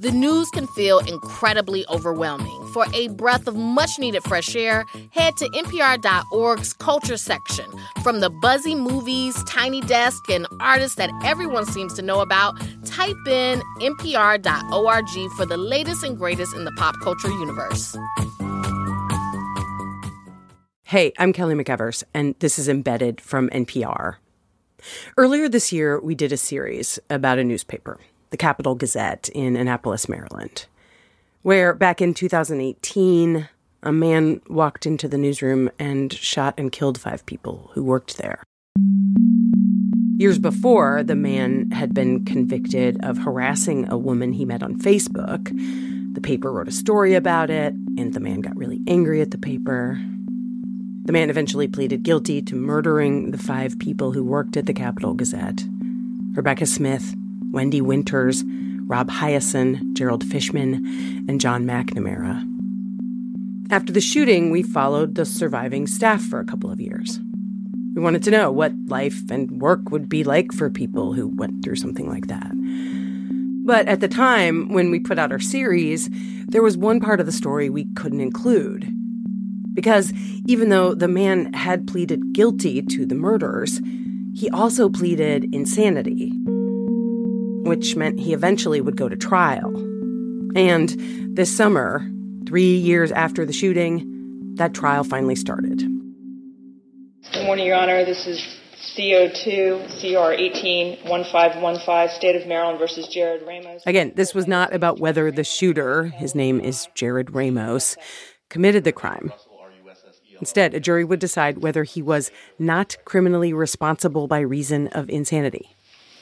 the news can feel incredibly overwhelming. For a breath of much needed fresh air, head to NPR.org's culture section. From the buzzy movies, tiny desk, and artists that everyone seems to know about, type in NPR.org for the latest and greatest in the pop culture universe. Hey, I'm Kelly McEvers, and this is Embedded from NPR. Earlier this year, we did a series about a newspaper the Capital Gazette in Annapolis, Maryland, where back in 2018, a man walked into the newsroom and shot and killed five people who worked there. Years before, the man had been convicted of harassing a woman he met on Facebook. The paper wrote a story about it, and the man got really angry at the paper. The man eventually pleaded guilty to murdering the five people who worked at the Capital Gazette Rebecca Smith, Wendy Winters, Rob Hiaasen, Gerald Fishman, and John McNamara. After the shooting, we followed the surviving staff for a couple of years. We wanted to know what life and work would be like for people who went through something like that. But at the time, when we put out our series, there was one part of the story we couldn't include. Because even though the man had pleaded guilty to the murders, he also pleaded insanity which meant he eventually would go to trial. And this summer, three years after the shooting, that trial finally started. Good morning, Your Honor. This is CO2 CR 181515, State of Maryland versus Jarrod Ramos. Again, this was not about whether the shooter, his name is Jarrod Ramos, committed the crime. Instead, a jury would decide whether he was not criminally responsible by reason of insanity.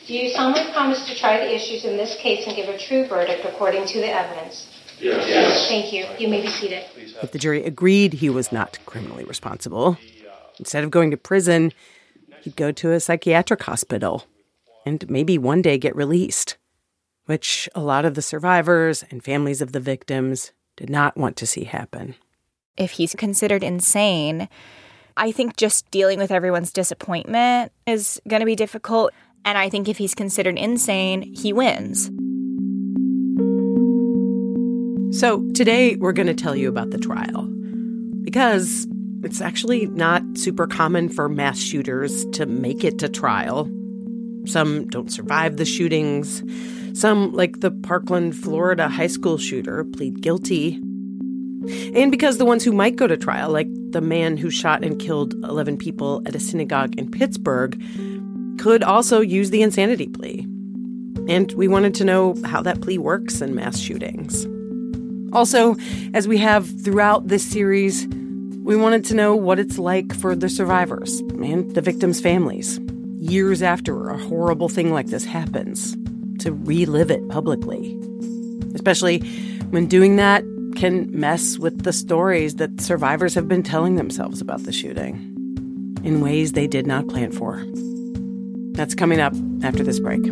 Do you solemnly promise to try the issues in this case and give a true verdict according to the evidence? Yes. yes. Thank you. You may be seated. If the jury agreed he was not criminally responsible, instead of going to prison, he'd go to a psychiatric hospital and maybe one day get released, which a lot of the survivors and families of the victims did not want to see happen. If he's considered insane, I think just dealing with everyone's disappointment is going to be difficult. And I think if he's considered insane, he wins. So today we're going to tell you about the trial because it's actually not super common for mass shooters to make it to trial. Some don't survive the shootings. Some, like the Parkland, Florida high school shooter, plead guilty. And because the ones who might go to trial, like the man who shot and killed 11 people at a synagogue in Pittsburgh, could also use the insanity plea. And we wanted to know how that plea works in mass shootings. Also, as we have throughout this series, we wanted to know what it's like for the survivors and the victims' families, years after a horrible thing like this happens, to relive it publicly. Especially when doing that can mess with the stories that survivors have been telling themselves about the shooting in ways they did not plan for. That's coming up after this break.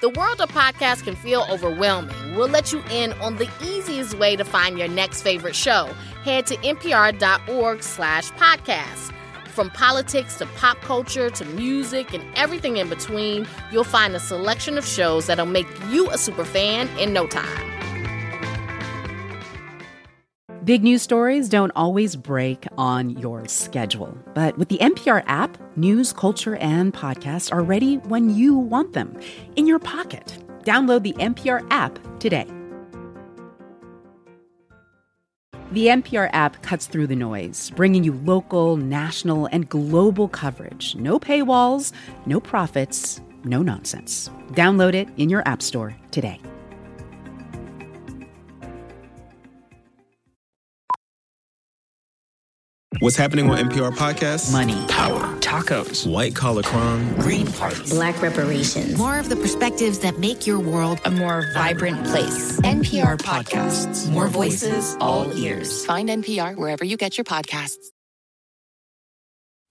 The world of podcasts can feel overwhelming. We'll let you in on the easiest way to find your next favorite show. Head to npr.org slash podcast. From politics to pop culture to music and everything in between, you'll find a selection of shows that'll make you a super fan in no time. Big news stories don't always break on your schedule. But with the NPR app, news, culture, and podcasts are ready when you want them in your pocket. Download the NPR app today. The NPR app cuts through the noise, bringing you local, national, and global coverage. No paywalls, no profits, no nonsense. Download it in your App Store today. What's happening on NPR podcasts? Money, power, tacos, white collar crime, green parties, black reparations. More of the perspectives that make your world a more vibrant place. NPR podcasts. More voices, all ears. Find NPR wherever you get your podcasts.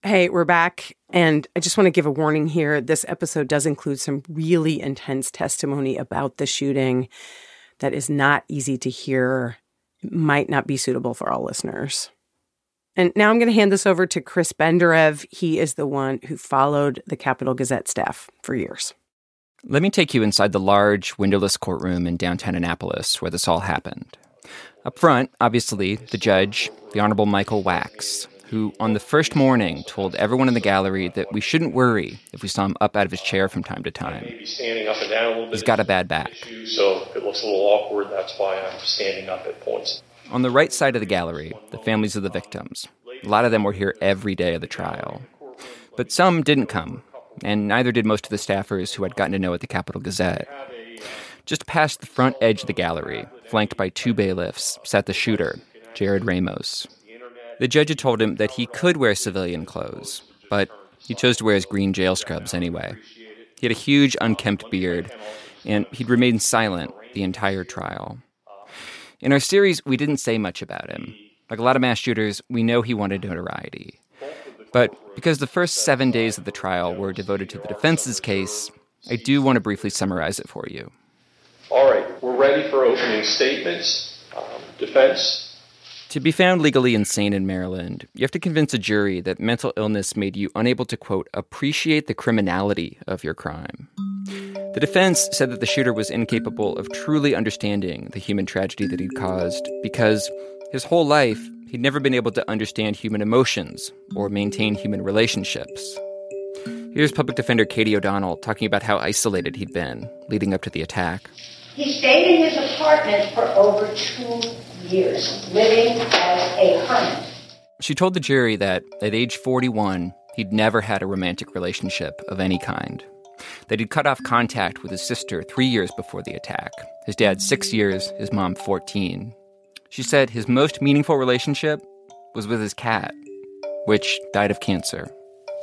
Hey, we're back. And I just want to give a warning here. This episode does include some really intense testimony about the shooting that is not easy to hear, might not be suitable for all listeners. And now I'm going to hand this over to Chris Benderev. He is the one who followed the Capital Gazette staff for years. Let me take you inside the large, windowless courtroom in downtown Annapolis where this all happened. Up front, obviously, the judge, the Honorable Michael Wachs, who on the first morning told everyone in the gallery that we shouldn't worry if we saw him up out of his chair from time to time. standing up and down a little bit. He's got a bad back. So if it looks a little awkward, that's why I'm standing up at points. On the right side of the gallery, the families of the victims. A lot of them were here every day of the trial. But some didn't come, and neither did most of the staffers who had gotten to know at the Capital Gazette. Just past the front edge of the gallery, flanked by two bailiffs, sat the shooter, Jarrod Ramos. The judge had told him that he could wear civilian clothes, but he chose to wear his green jail scrubs anyway. He had a huge, unkempt beard, and he'd remained silent the entire trial. In our series, we didn't say much about him. Like a lot of mass shooters, we know he wanted notoriety. But because the first seven days of the trial were devoted to the defense's case, I do want to briefly summarize it for you. All right, we're ready for opening statements. Um, defense. To be found legally insane in Maryland, you have to convince a jury that mental illness made you unable to, quote, appreciate the criminality of your crime. The defense said that the shooter was incapable of truly understanding the human tragedy that he'd caused because his whole life he'd never been able to understand human emotions or maintain human relationships. Here's public defender Katie O'Donnell talking about how isolated he'd been leading up to the attack. He stayed in his apartment for over two years, living as a hermit. She told the jury that at age 41, he'd never had a romantic relationship of any kind. That he'd cut off contact with his sister three years before the attack, his dad six years, his mom 14. She said his most meaningful relationship was with his cat, which died of cancer.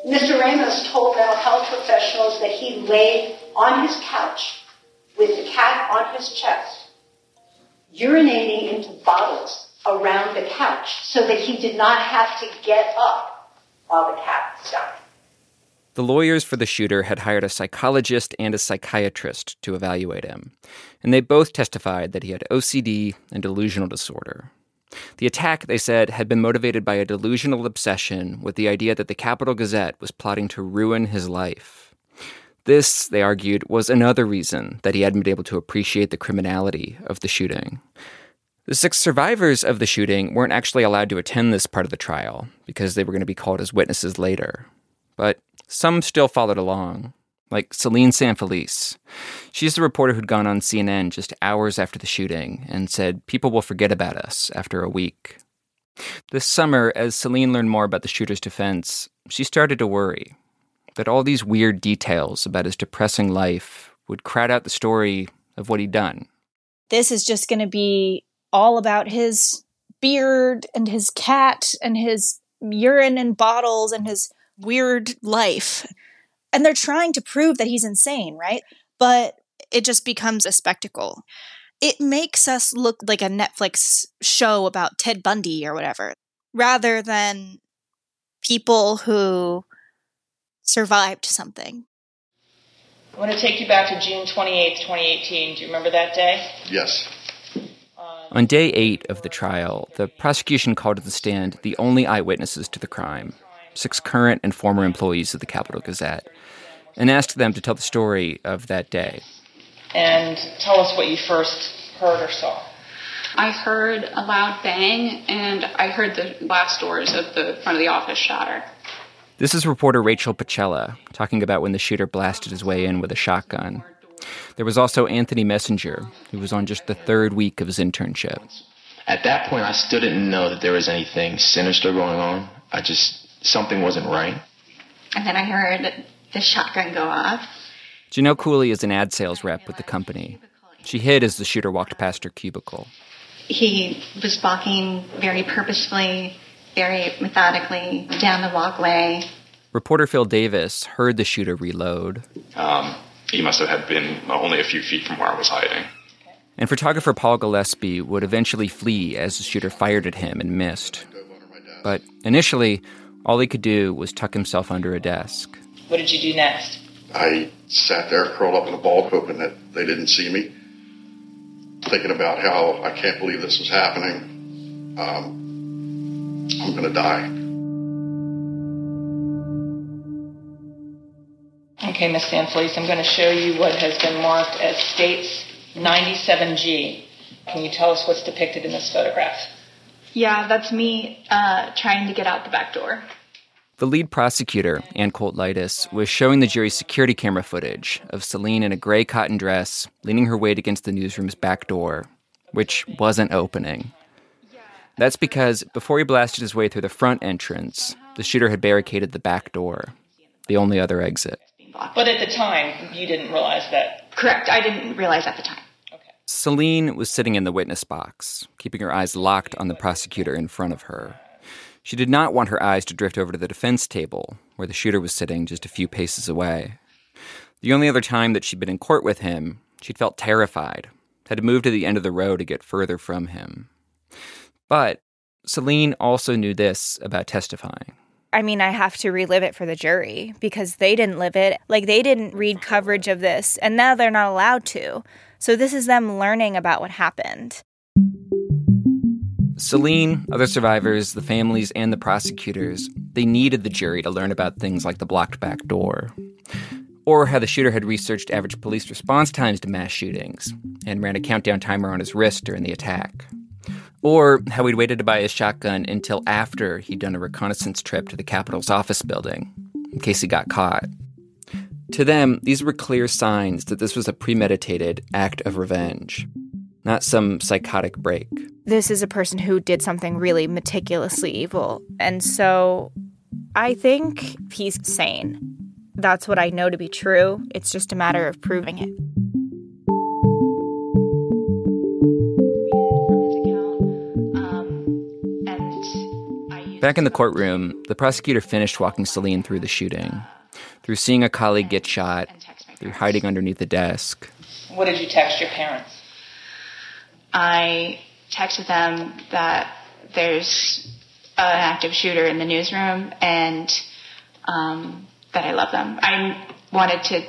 Mr. Ramos told mental health professionals that he laid on his couch with the cat on his chest, urinating into bottles around the couch so that he did not have to get up while the cat was dying. The lawyers for the shooter had hired a psychologist and a psychiatrist to evaluate him, and they both testified that he had OCD and delusional disorder. The attack, they said, had been motivated by a delusional obsession with the idea that the Capital Gazette was plotting to ruin his life. This, they argued, was another reason that he hadn't been able to appreciate the criminality of the shooting. The six survivors of the shooting weren't actually allowed to attend this part of the trial because they were going to be called as witnesses later. But some still followed along, like Celine Sanfelice. She's the reporter who'd gone on CNN just hours after the shooting and said people will forget about us after a week. This summer, as Celine learned more about the shooter's defense, she started to worry that all these weird details about his depressing life would crowd out the story of what he'd done. This is just going to be all about his beard and his cat and his urine and bottles and his weird life. And they're trying to prove that he's insane, right? But it just becomes a spectacle. It makes us look like a Netflix show about Ted Bundy or whatever, rather than people who survived something. I want to take you back to June 28th, 2018. Do you remember that day? Yes. Uh, On day eight of the trial, the prosecution called to the stand the only eyewitnesses to the crime six current and former employees of the Capital Gazette, and asked them to tell the story of that day. And tell us what you first heard or saw. I heard a loud bang, and I heard the glass doors of the front of the office shatter. This is reporter Rachel Pacella talking about when the shooter blasted his way in with a shotgun. There was also Anthony Messenger, who was on just the third week of his internship. At that point, I still didn't know that there was anything sinister going on. I just, something wasn't right. And then I heard the shotgun go off. Janelle Cooley is an ad sales rep with the company. She hid as the shooter walked past her cubicle. He was walking very purposefully, very methodically down the walkway. Reporter Phil Davis heard the shooter reload. Um, he must have had been only a few feet from where I was hiding. And photographer Paul Gillespie would eventually flee as the shooter fired at him and missed. But initially, all he could do was tuck himself under a desk. What did you do next? I sat there curled up in a ball, hoping that they didn't see me, thinking about how I can't believe this was happening. Um, I'm going to die. Okay, Ms. Sanfelice, I'm going to show you what has been marked as States 97G. Can you tell us what's depicted in this photograph? Yeah, that's me uh, trying to get out the back door. The lead prosecutor, Anne Colt Leitess, was showing the jury security camera footage of Celine in a gray cotton dress, leaning her weight against the newsroom's back door, which wasn't opening. That's because before he blasted his way through the front entrance, the shooter had barricaded the back door, the only other exit. But at the time, you didn't realize that. Correct, I didn't realize at the time. Celine was sitting in the witness box, keeping her eyes locked on the prosecutor in front of her. She did not want her eyes to drift over to the defense table, where the shooter was sitting just a few paces away. The only other time that she'd been in court with him, she'd felt terrified, had to move to the end of the row to get further from him. But Celine also knew this about testifying. I mean, I have to relive it for the jury because they didn't live it. Like, they didn't read coverage of this, and now they're not allowed to. So, this is them learning about what happened. Celine, other survivors, the families, and the prosecutors, they needed the jury to learn about things like the blocked back door, or how the shooter had researched average police response times to mass shootings and ran a countdown timer on his wrist during the attack, or how he'd waited to buy his shotgun until after he'd done a reconnaissance trip to the Capital's office building in case he got caught. To them, these were clear signs that this was a premeditated act of revenge, not some psychotic break this is a person who did something really meticulously evil. And so I think he's sane. That's what I know to be true. It's just a matter of proving it. Back in the courtroom, the prosecutor finished walking Celine through the shooting, through seeing a colleague get shot, through hiding underneath the desk. What did you text your parents? I texted them that there's an active shooter in the newsroom and um, that I love them. I wanted to,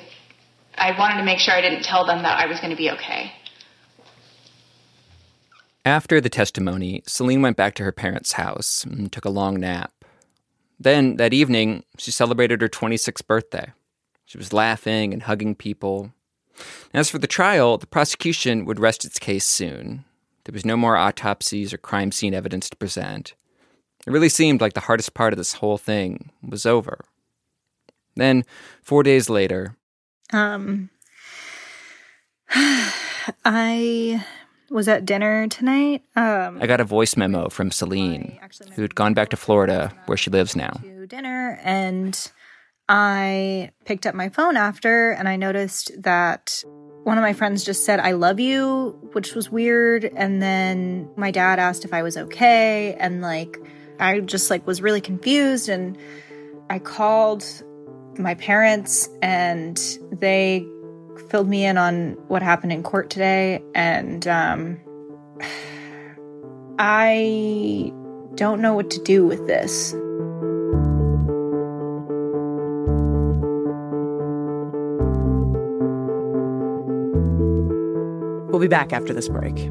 I wanted to make sure I didn't tell them that I was going to be okay. After the testimony, Celine went back to her parents' house and took a long nap. Then, that evening, she celebrated her 26th birthday. She was laughing and hugging people. As for the trial, the prosecution would rest its case soon. There was no more autopsies or crime scene evidence to present. It really seemed like the hardest part of this whole thing was over. Then, four days later, um, I was at dinner tonight. Um, I got a voice memo from Celine, who had gone back to Florida, where she lives now. To dinner, and I picked up my phone after, and I noticed that one of my friends just said, I love you, which was weird. And then my dad asked if I was okay. And like, I just like was really confused. And I called my parents and they filled me in on what happened in court today. And um, I don't know what to do with this. We'll be back after this break.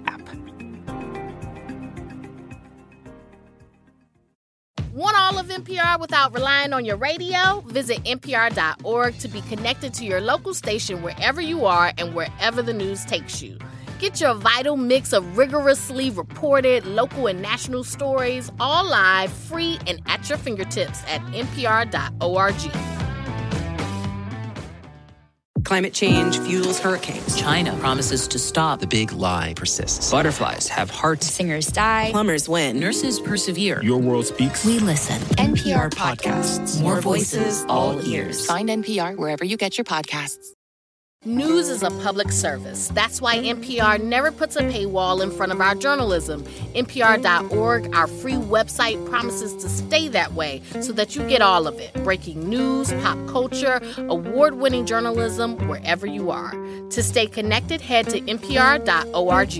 Want NPR without relying on your radio? Visit npr.org to be connected to your local station wherever you are and wherever the news takes you. Get your vital mix of rigorously reported local and national stories all live, free, and at your fingertips at npr.org. Climate change fuels hurricanes. China promises to stop. The big lie persists. Butterflies have hearts. Singers die. Plumbers win. Nurses persevere. Your world speaks. We listen. NPR podcasts. More voices, all ears. Find NPR wherever you get your podcasts. News is a public service. That's why NPR never puts a paywall in front of our journalism. NPR.org, our free website, promises to stay that way so that you get all of it breaking news, pop culture, award winning journalism, wherever you are. To stay connected, head to NPR.org.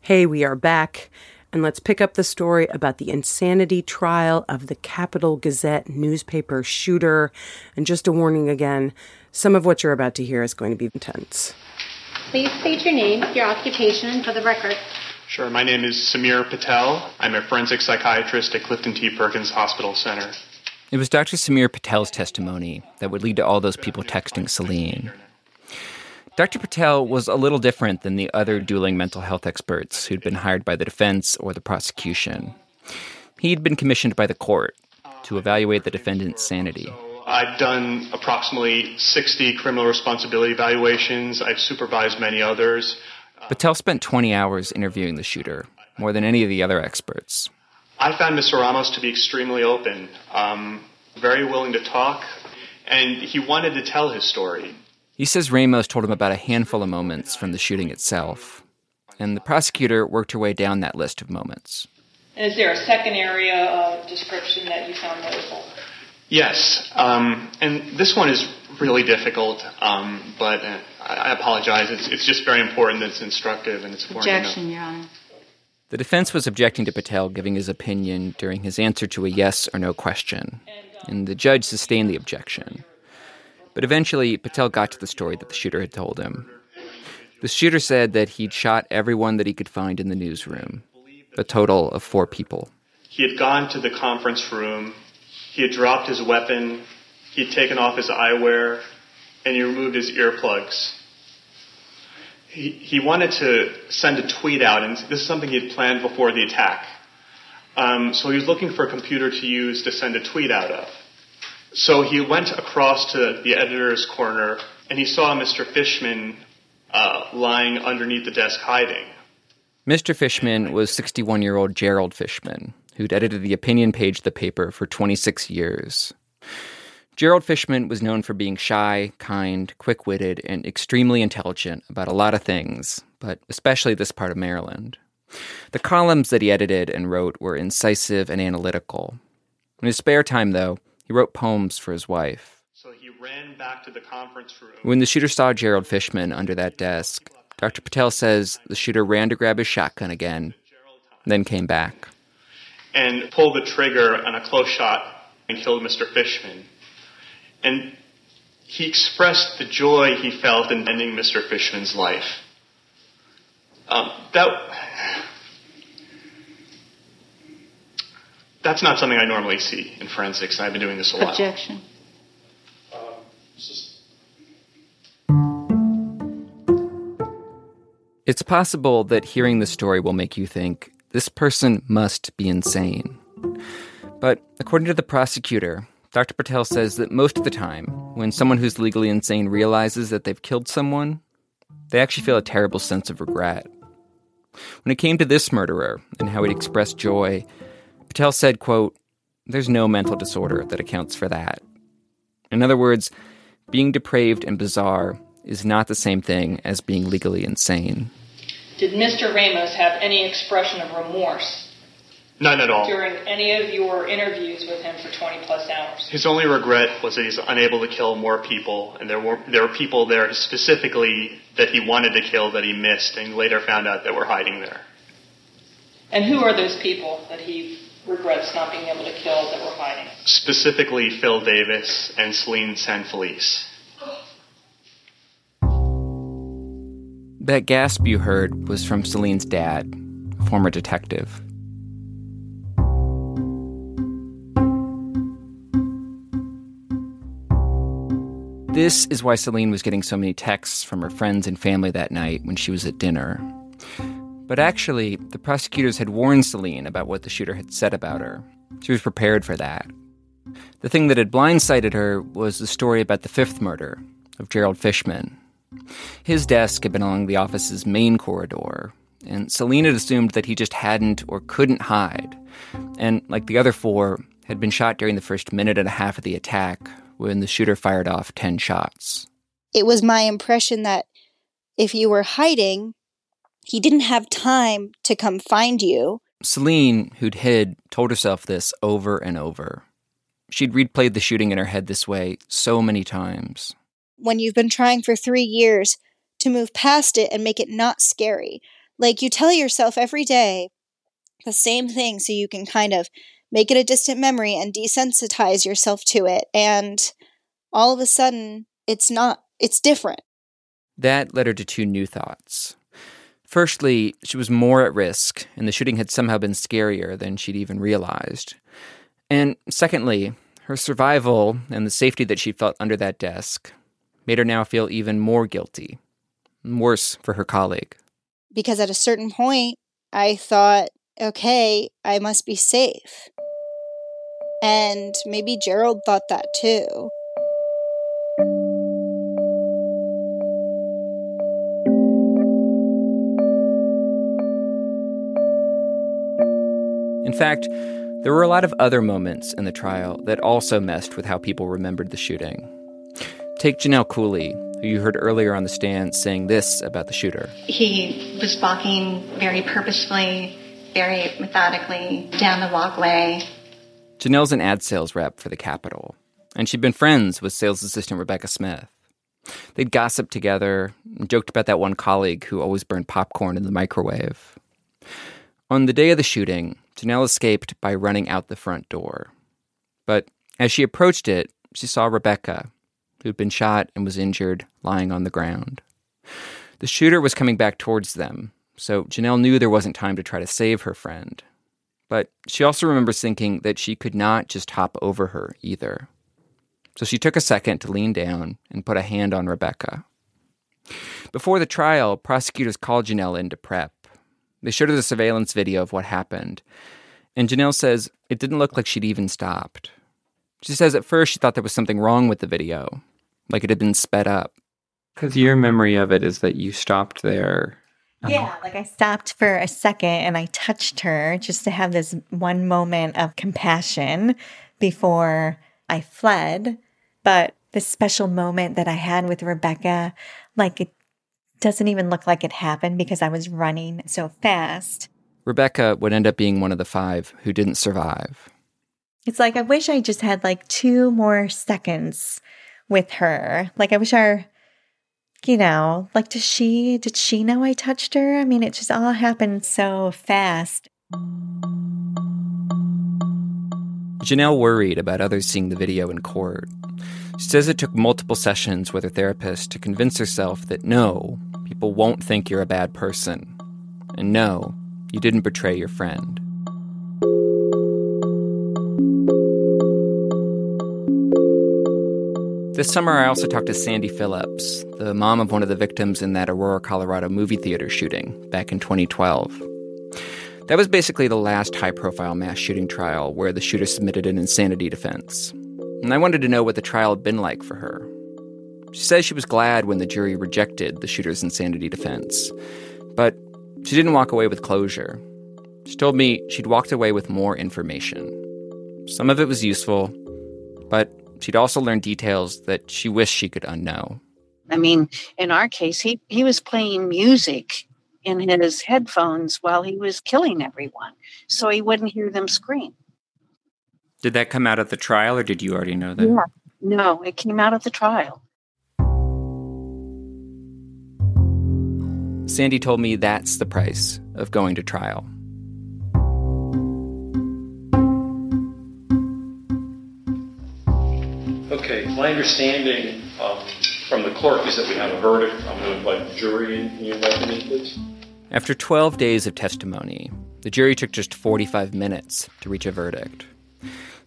Hey, we are back. And let's pick up the story about the insanity trial of the Capital Gazette newspaper shooter. And just a warning again some of what you're about to hear is going to be intense. Please state your name, your occupation for the record. Sure. My name is Samir Patel. I'm a forensic psychiatrist at Clifton T. Perkins Hospital Center. It was Dr. Samir Patel's testimony that would lead to all those people texting Celine. Dr. Patel was a little different than the other dueling mental health experts who'd been hired by the defense or the prosecution. He'd been commissioned by the court to evaluate the defendant's sanity. I've done approximately 60 criminal responsibility evaluations. I've supervised many others. Patel spent 20 hours interviewing the shooter, more than any of the other experts. I found Mr. Ramos to be extremely open, um, very willing to talk, and he wanted to tell his story. He says Ramos told him about a handful of moments from the shooting itself, and the prosecutor worked her way down that list of moments. And is there a second area of description that you found notable? Yes, um, and this one is really difficult, um, but uh, I apologize. It's, it's, just very important. It's instructive and it's important. Objection, Your Honor. The defense was objecting to Patel giving his opinion during his answer to a yes or no question, and the judge sustained the objection. But eventually, Patel got to the story that the shooter had told him. The shooter said that he'd shot everyone that he could find in the newsroom, a total of four people. He had gone to the conference room, he had dropped his weapon, he had taken off his eyewear, and he removed his earplugs. He, he wanted to send a tweet out, and this is something he had planned before the attack. Um, so he was looking for a computer to use to send a tweet out of. So he went across to the editor's corner and he saw Mr. Fishman uh, lying underneath the desk hiding. Mr. Fishman was 61 year old Gerald Fishman, who'd edited the opinion page of the paper for 26 years. Gerald Fishman was known for being shy, kind, quick witted, and extremely intelligent about a lot of things, but especially this part of Maryland. The columns that he edited and wrote were incisive and analytical. In his spare time, though, he wrote poems for his wife. So he ran back to the conference room. When the shooter saw Gerald Fishman under that desk, Dr. Patel says the shooter ran to grab his shotgun again, then came back. And pulled the trigger on a close shot and killed Mr. Fishman. And he expressed the joy he felt in ending Mr. Fishman's life. Um, that That's not something I normally see in forensics, and I've been doing this a lot. Objection. It's possible that hearing the story will make you think this person must be insane. But according to the prosecutor, Dr. Patel says that most of the time, when someone who's legally insane realizes that they've killed someone, they actually feel a terrible sense of regret. When it came to this murderer and how he'd expressed joy, Patel said, quote, There's no mental disorder that accounts for that. In other words, being depraved and bizarre is not the same thing as being legally insane. Did Mr. Ramos have any expression of remorse? None at all. During any of your interviews with him for 20 plus hours? His only regret was that he's unable to kill more people, and there were there were people there specifically that he wanted to kill that he missed, and later found out that were hiding there. And who are those people that he regrets not being able to kill that were hiding. Specifically, Phil Davis and Celine Sanfelice. That gasp you heard was from Celine's dad, a former detective. This is why Celine was getting so many texts from her friends and family that night when she was at dinner. But actually, the prosecutors had warned Celine about what the shooter had said about her. She was prepared for that. The thing that had blindsided her was the story about the fifth murder of Gerald Fishman. His desk had been along the office's main corridor, and Celine had assumed that he just hadn't or couldn't hide, and, like the other four, had been shot during the first minute and a half of the attack when the shooter fired off 10 shots. It was my impression that if you were hiding, he didn't have time to come find you. Celine, who'd hid, told herself this over and over. She'd replayed the shooting in her head this way so many times. When you've been trying for three years to move past it and make it not scary, like you tell yourself every day the same thing so you can kind of make it a distant memory and desensitize yourself to it. And all of a sudden, it's not, it's different. That led her to two new thoughts. Firstly, she was more at risk, and the shooting had somehow been scarier than she'd even realized. And secondly, her survival and the safety that she felt under that desk made her now feel even more guilty. Worse for her colleague. Because at a certain point, I thought, okay, I must be safe. And maybe Gerald thought that too. In fact, there were a lot of other moments in the trial that also messed with how people remembered the shooting. Take Janelle Cooley, who you heard earlier on the stand saying this about the shooter. He was walking very purposefully, very methodically down the walkway. Janelle's an ad sales rep for the Capital, and she'd been friends with sales assistant Rebecca Smith. They'd gossiped together and joked about that one colleague who always burned popcorn in the microwave. On the day of the shooting, Janelle escaped by running out the front door. But as she approached it, she saw Rebecca, who'd been shot and was injured, lying on the ground. The shooter was coming back towards them, so Janelle knew there wasn't time to try to save her friend. But she also remembers thinking that she could not just hop over her either. So she took a second to lean down and put a hand on Rebecca. Before the trial, prosecutors called Janelle in to prep. They showed her the surveillance video of what happened. And Janelle says it didn't look like she'd even stopped. She says at first she thought there was something wrong with the video, like it had been sped up. Because your memory of it is that you stopped there. Yeah, like I stopped for a second and I touched her just to have this one moment of compassion before I fled. But this special moment that I had with Rebecca, like it doesn't even look like it happened because I was running so fast. Rebecca would end up being one of the five who didn't survive. It's like I wish I just had like two more seconds with her. Like I wish our you know, like does she did she know I touched her? I mean, it just all happened so fast. Janelle worried about others seeing the video in court. She says it took multiple sessions with her therapist to convince herself that no, people won't think you're a bad person. And no, you didn't betray your friend. This summer, I also talked to Sandy Phillips, the mom of one of the victims in that Aurora, Colorado movie theater shooting back in 2012. That was basically the last high profile mass shooting trial where the shooter submitted an insanity defense. And I wanted to know what the trial had been like for her. She says she was glad when the jury rejected the shooter's insanity defense, but she didn't walk away with closure. She told me she'd walked away with more information. Some of it was useful, but she'd also learned details that she wished she could unknow. I mean, in our case, he, he was playing music in his headphones while he was killing everyone, so he wouldn't hear them scream. Did that come out at the trial, or did you already know that? Yeah. No, it came out at the trial. Sandy told me that's the price of going to trial. Okay, my understanding um, from the clerk is that we have a verdict. I'm going to invite the jury in. Can you invite them in, please? After 12 days of testimony, the jury took just 45 minutes to reach a verdict.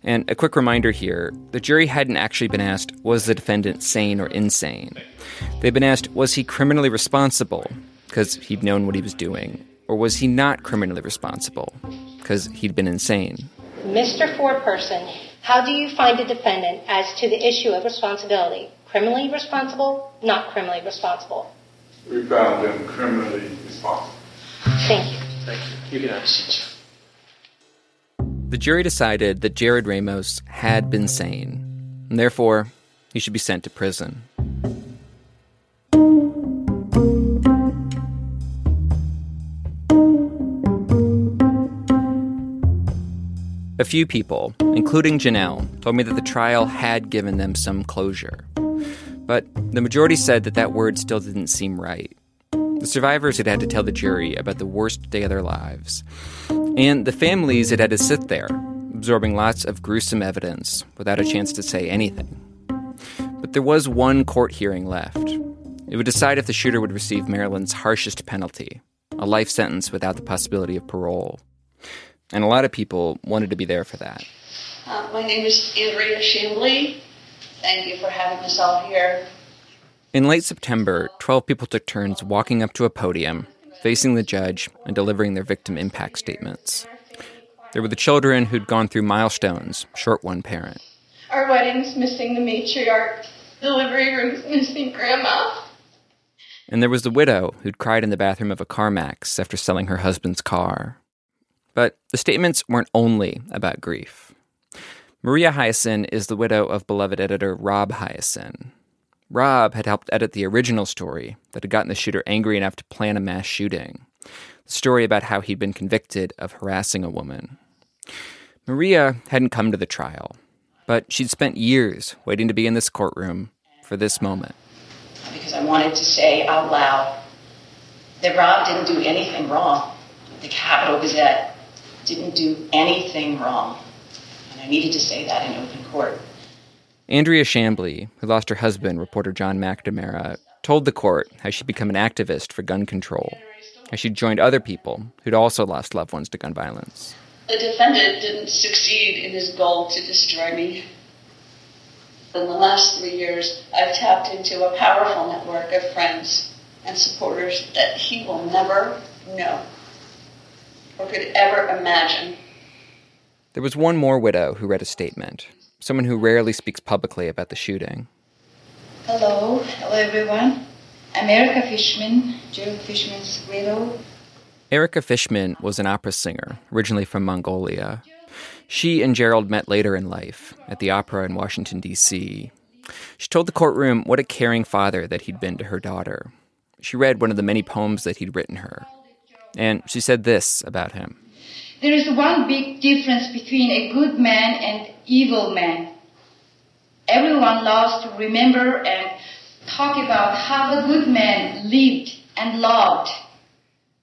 And a quick reminder here the jury hadn't actually been asked, was the defendant sane or insane? They'd been asked, was he criminally responsible because he'd known what he was doing? Or was he not criminally responsible because he'd been insane? Mr. Ford person, how do you find a defendant as to the issue of responsibility? Criminally responsible, not criminally responsible? We found them criminally responsible. Thank you. Thank you. You can have a seat. The jury decided that Jarrod Ramos had been sane, and therefore He should be sent to prison. A few people, including Janelle, told me that the trial had given them some closure. But the majority said that that word still didn't seem right. The survivors had had to tell the jury about the worst day of their lives. And the families had had to sit there, absorbing lots of gruesome evidence without a chance to say anything. But there was one court hearing left. It would decide if the shooter would receive Maryland's harshest penalty a life sentence without the possibility of parole. And a lot of people wanted to be there for that. Uh, my name is Andrea Chamblee. Thank you for having us all here. In late September, 12 people took turns walking up to a podium, facing the judge, and delivering their victim impact statements. There were the children who'd gone through milestones, short one parent. Our wedding's missing the matriarch. Delivery room's missing grandma. And there was the widow who'd cried in the bathroom of a CarMax after selling her husband's car. But the statements weren't only about grief. Maria Hiaasen is the widow of beloved editor Rob Hiaasen. Rob had helped edit the original story that had gotten the shooter angry enough to plan a mass shooting. The story about how he'd been convicted of harassing a woman. Maria hadn't come to the trial, but she'd spent years waiting to be in this courtroom for this moment. Because I wanted to say out loud that Rob didn't do anything wrong. The Capital Gazette didn't do anything wrong. And I needed to say that in open court. Andrea Chamblee, who lost her husband, reporter John McNamara, told the court how she'd become an activist for gun control, how she'd joined other people who'd also lost loved ones to gun violence. The defendant didn't succeed in his goal to destroy me. In the last three years, I've tapped into a powerful network of friends and supporters that he will never know or could ever imagine. There was one more widow who read a statement, someone who rarely speaks publicly about the shooting. Hello, hello everyone. I'm Erica Fishman, Gerald Fishman's widow. Erica Fishman was an opera singer, originally from Mongolia. She and Gerald met later in life at the opera in Washington, D.C. She told the courtroom what a caring father that he'd been to her daughter. She read one of the many poems that he'd written her. And she said this about him There is one big difference between a good man and evil man. Everyone loves to remember and talk about how the good man lived and loved.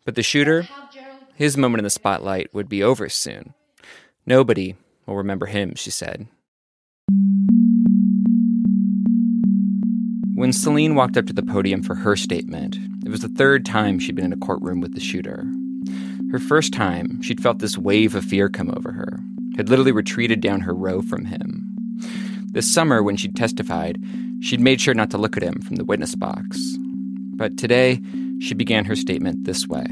But the shooter, his moment in the spotlight would be over soon. Nobody will remember him, she said. When Celine walked up to the podium for her statement, it was the third time she'd been in a courtroom with the shooter. Her first time, she'd felt this wave of fear come over her, had literally retreated down her row from him. This summer, when she'd testified, she'd made sure not to look at him from the witness box. But today, she began her statement this way.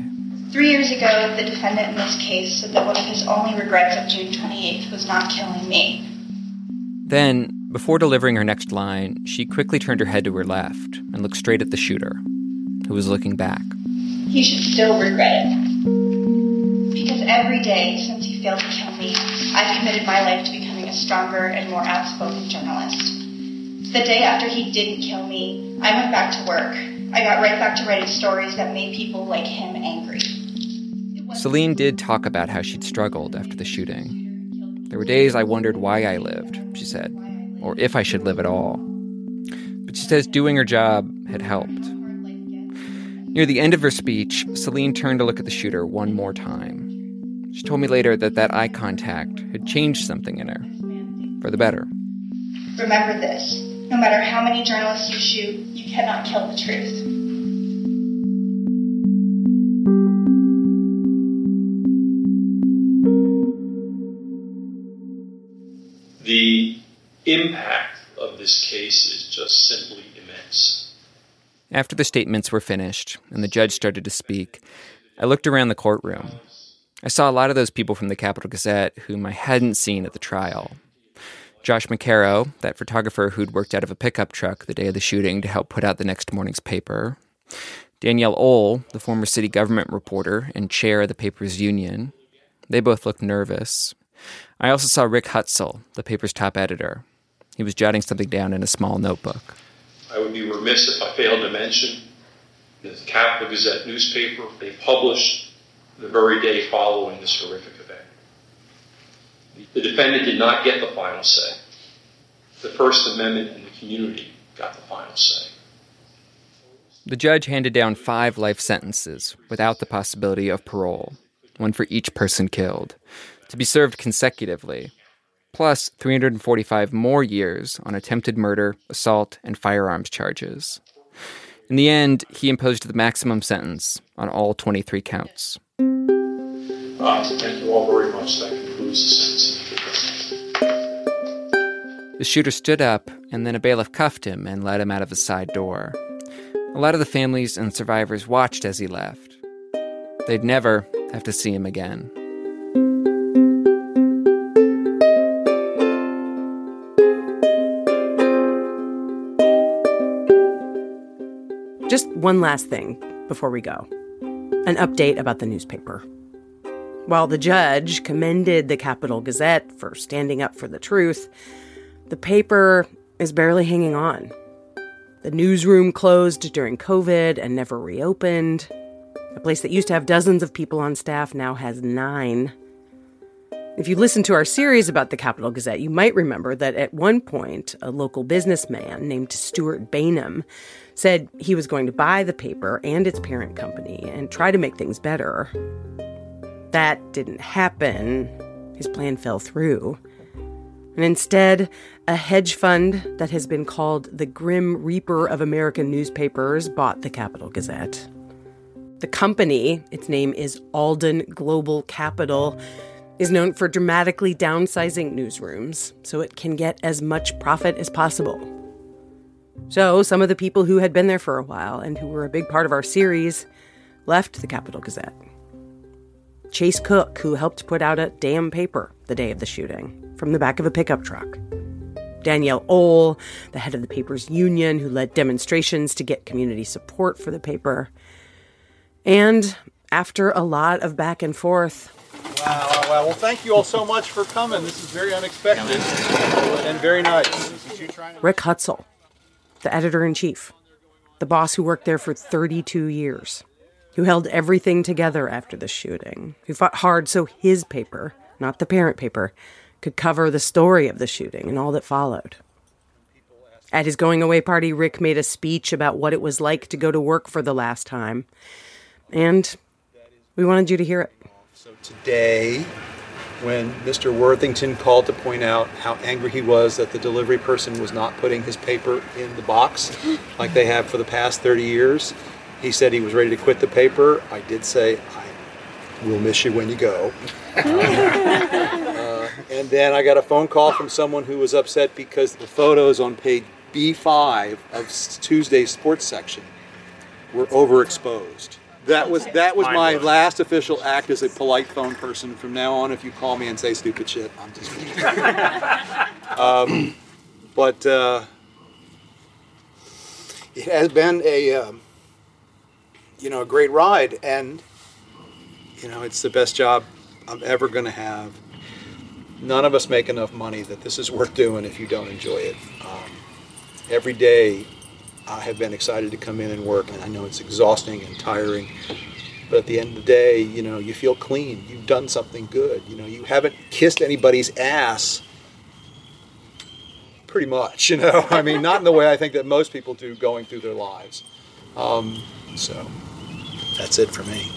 Three years ago, the defendant in this case said that one of his only regrets of June 28th was not killing me. Then, before delivering her next line, she quickly turned her head to her left and looked straight at the shooter, who was looking back. He should still regret it. Because every day since he failed to kill me, I've committed my life to becoming a stronger and more outspoken journalist. The day after he didn't kill me, I went back to work. I got right back to writing stories that made people like him angry. Celine did talk about how she'd struggled after the shooting. There were days I wondered why I lived, she said, or if I should live at all. But she says doing her job had helped. Near the end of her speech, Celine turned to look at the shooter one more time. She told me later that that eye contact had changed something in her, for the better. Remember this no matter how many journalists you shoot, you cannot kill the truth. The impact of this case is just simply immense. After the statements were finished and the judge started to speak, I looked around the courtroom. I saw a lot of those people from the Capital Gazette whom I hadn't seen at the trial. Josh McKerrow, that photographer who'd worked out of a pickup truck the day of the shooting to help put out the next morning's paper. Danielle Ohl, the former city government reporter and chair of the paper's union. They both looked nervous. I also saw Rick Hutzel, the paper's top editor. He was jotting something down in a small notebook. I would be remiss if I failed to mention the Capital Gazette newspaper. They published the very day following this horrific event. The defendant did not get the final say. The First Amendment and the community got the final say. The judge handed down five life sentences without the possibility of parole, one for each person killed, to be served consecutively, plus 345 more years on attempted murder, assault, and firearms charges. In the end, he imposed the maximum sentence on all 23 counts. Uh, thank you all very much. That concludes the sentencing. The shooter stood up, and then a bailiff cuffed him and led him out of the side door. A lot of the families and survivors watched as he left. They'd never have to see him again. Just one last thing before we go an update about the newspaper. While the judge commended the Capital Gazette for standing up for the truth, the paper is barely hanging on. The newsroom closed during COVID and never reopened. A place that used to have dozens of people on staff now has nine. If you listened to our series about the Capital Gazette, you might remember that at one point, a local businessman named Stewart Bainum said he was going to buy the paper and its parent company and try to make things better. That didn't happen. His plan fell through. And instead, a hedge fund that has been called the Grim Reaper of American newspapers bought the Capital Gazette. The company, its name is Alden Global Capital, is known for dramatically downsizing newsrooms so it can get as much profit as possible. So, some of the people who had been there for a while and who were a big part of our series left the Capital Gazette. Chase Cook, who helped put out a damn paper the day of the shooting from the back of a pickup truck. Danielle Ohl, the head of the paper's union, who led demonstrations to get community support for the paper. And after a lot of back and forth, Wow, wow, wow. Well, thank you all so much for coming. This is very unexpected and very nice. Rick Hutzell, the editor in chief, the boss who worked there for 32 years, who held everything together after the shooting, who fought hard so his paper, not the parent paper, could cover the story of the shooting and all that followed. At his going away party, Rick made a speech about what it was like to go to work for the last time. And we wanted you to hear it. Today, when Mr. Worthington called to point out how angry he was that the delivery person was not putting his paper in the box like they have for the past 30 years, he said he was ready to quit the paper. I did say, I will miss you when you go. uh, and then I got a phone call from someone who was upset because the photos on page B5 of Tuesday's sports section were overexposed. That was that was my last official act as a polite phone person. From now on, if you call me and say stupid shit, I'm just um, but uh, it has been a um, you know a great ride, and you know it's the best job I'm ever going to have. None of us make enough money that this is worth doing if you don't enjoy it. Um, every day I have been excited to come in and work, and I know it's exhausting and tiring. But at the end of the day, you know, you feel clean. You've done something good. You know, you haven't kissed anybody's ass pretty much, you know. I mean, not in the way I think that most people do going through their lives. Um, so that's it for me.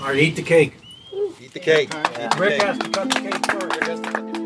All right, eat the cake. Eat the cake. Eat the Rick cake. has to cut the cake first.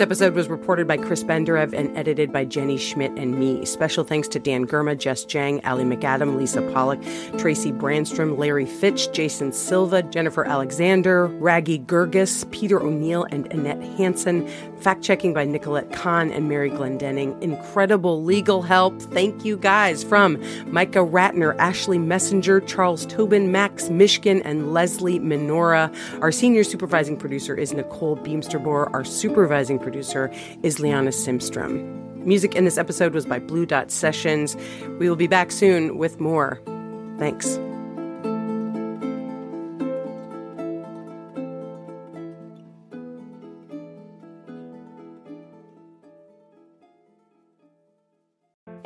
This episode was reported by Chris Benderev and edited by Jenny Schmidt and me. Special thanks to Dan Gurma, Jess Jang, Ali McAdam, Lisa Pollock, Tracy Brandstrom, Larry Fitch, Jason Silva, Jennifer Alexander, Raggy Gurgis, Peter O'Neill, and Annette Hansen. Fact checking by Nicolette Kahn and Mary Glendinning. Incredible legal help. Thank you guys from Micah Ratner, Ashley Messenger, Charles Tobin, Max Mishkin, and Leslie Minora. Our senior supervising producer is Nicole Beemsterboer. Our supervising producer is Liana Simstrom. Music in this episode was by Blue Dot Sessions. We will be back soon with more. Thanks.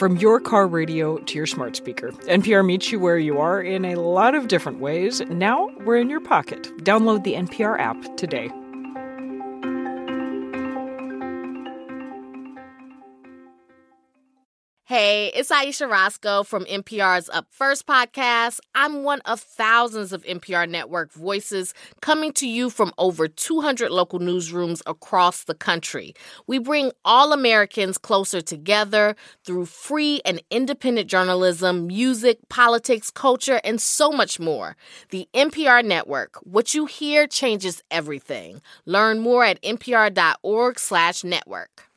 From your car radio to your smart speaker, NPR meets you where you are in a lot of different ways. Now we're in your pocket. Download the NPR app today. Hey, it's Ayesha Rascoe from NPR's Up First podcast. I'm one of thousands of NPR network voices coming to you from over 200 local newsrooms across the country. We bring all Americans closer together through free and independent journalism, music, politics, culture, and so much more. The NPR network, what you hear changes everything. Learn more at npr.org/network.